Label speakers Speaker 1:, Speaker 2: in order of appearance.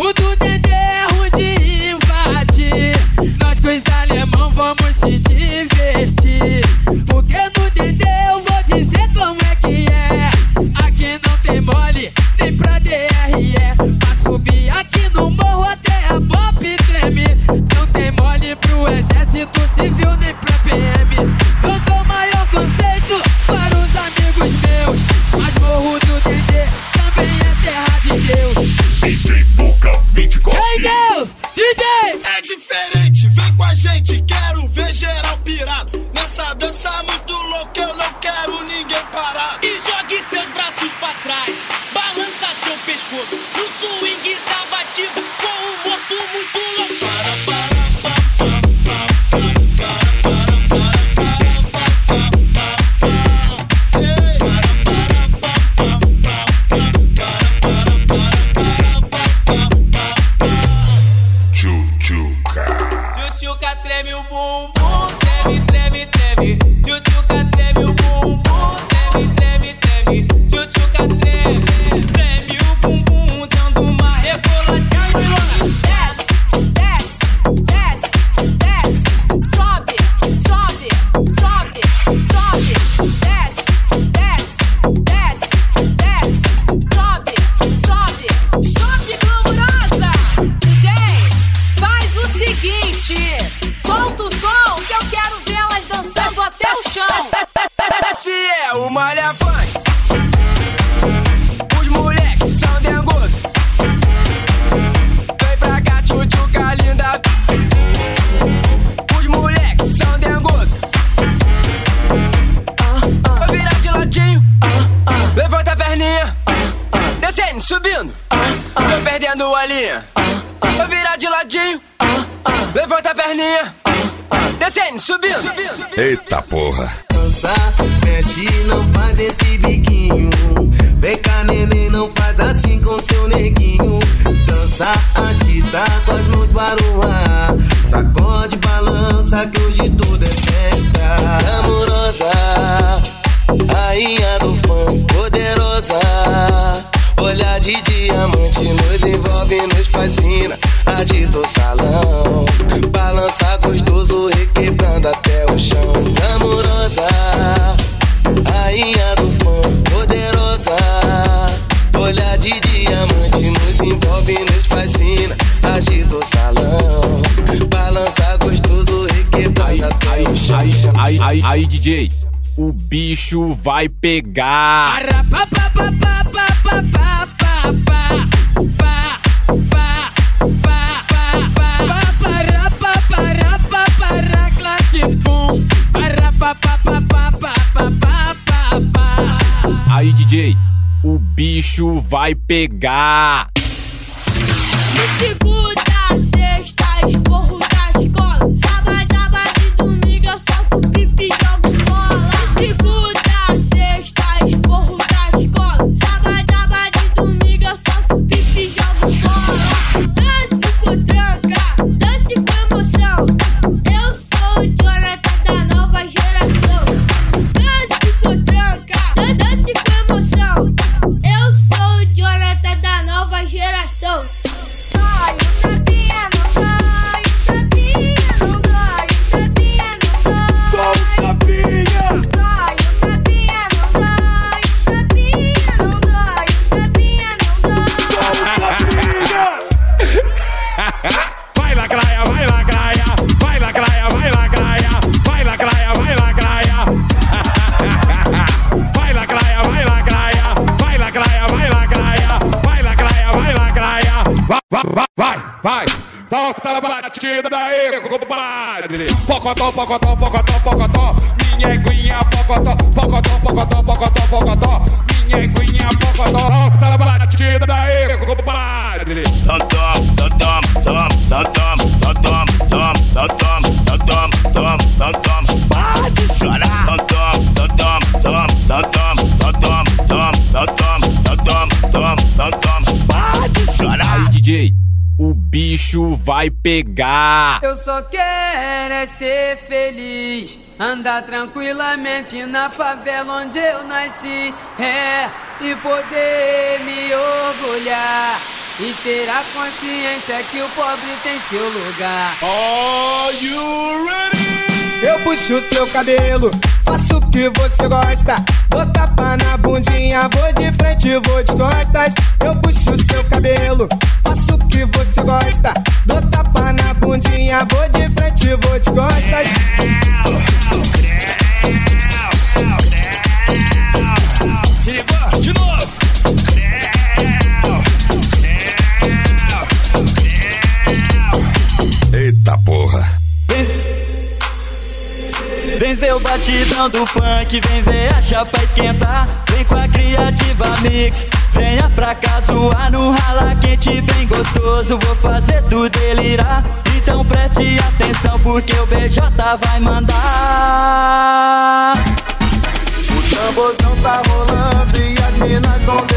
Speaker 1: morro do Dendê é ruim de invadir. Nós com os alemão vamos se divertir. Porque no Dendê eu vou dizer como é que é. Aqui não tem mole, nem pra DRE. Pra subir aqui no morro até a pop treme. Não tem mole pro exército civil, nem pra PM. Eu dou maior conceito para os amigos meus. Mas morro do Dendê também é terra de Deus.
Speaker 2: Boca 20
Speaker 1: Ei Deus, DJ!
Speaker 3: É diferente, vem com a gente, quero ver geral pirado. Nessa dança muito louca, eu não quero ninguém parado.
Speaker 4: E jogue seus braços pra trás, balança seu pescoço. No swing da
Speaker 3: Malha Funk. Os moleques são dengosos. Vem pra cá, tchutchuca linda. Os moleques são dengosos. Ah, ah. Virar de ladinho. Ah, ah. Levanta a perninha. Descendo, subindo. Tô perdendo a linha. Virar de ladinho. Levanta a perninha. Descendo, subindo. subindo.
Speaker 2: Eita porra.
Speaker 5: dança, mexe, não faz esse biquinho. Vem cá, neném, não faz assim com seu neguinho. Dança, agita com as mãos para o ar. Sacode, balança, que hoje tudo é festa. Amorosa, rainha do funk, poderosa. Olhar de diamante nos envolve, nos fascina. Agita o salão,
Speaker 6: Aí, aí, aí, aí, DJ, o bicho vai pegar. Aí, DJ, o bicho vai pegar.
Speaker 7: Segunda,
Speaker 6: Volta na batida daí, compadre. Pocotó, pocotó, pocotó, pocotó. Minha eguinha, pocotó, pocotó, pocotó, pocotó, pocotó. Minha eguinha, pocotó. Volta na batida daí, compadre.
Speaker 2: Dum dum dum dum dum dum dum dum dum dum dum dum dum dum dum. Pode chorar. Dum dum dum dum dum dum dum dum dum dum dum dum dum dum dum. Pode chorar.
Speaker 6: Aí, DJ, o bicho vai pegar.
Speaker 1: Eu só quero é ser feliz, andar tranquilamente na favela onde eu nasci, é, e poder me orgulhar E ter a consciência que o pobre tem seu lugar.
Speaker 8: Are you ready?
Speaker 9: Eu puxo seu cabelo, faço o que você gosta. Dou tapa na bundinha, vou de frente, vou de costas. Eu puxo seu cabelo, você gosta. Dou tapa na bundinha, vou de frente, vou de costas.
Speaker 8: Se ligou? De novo. Eita porra.
Speaker 10: Vem ver o batidão do funk, vem ver a chapa esquentar. Vem com a criativa mix, venha pra cá zoar no rala quente, bem gostoso. Vou fazer tu delirar. Então preste atenção, porque o BJ vai mandar.
Speaker 11: O tamborzão tá rolando e as minas vão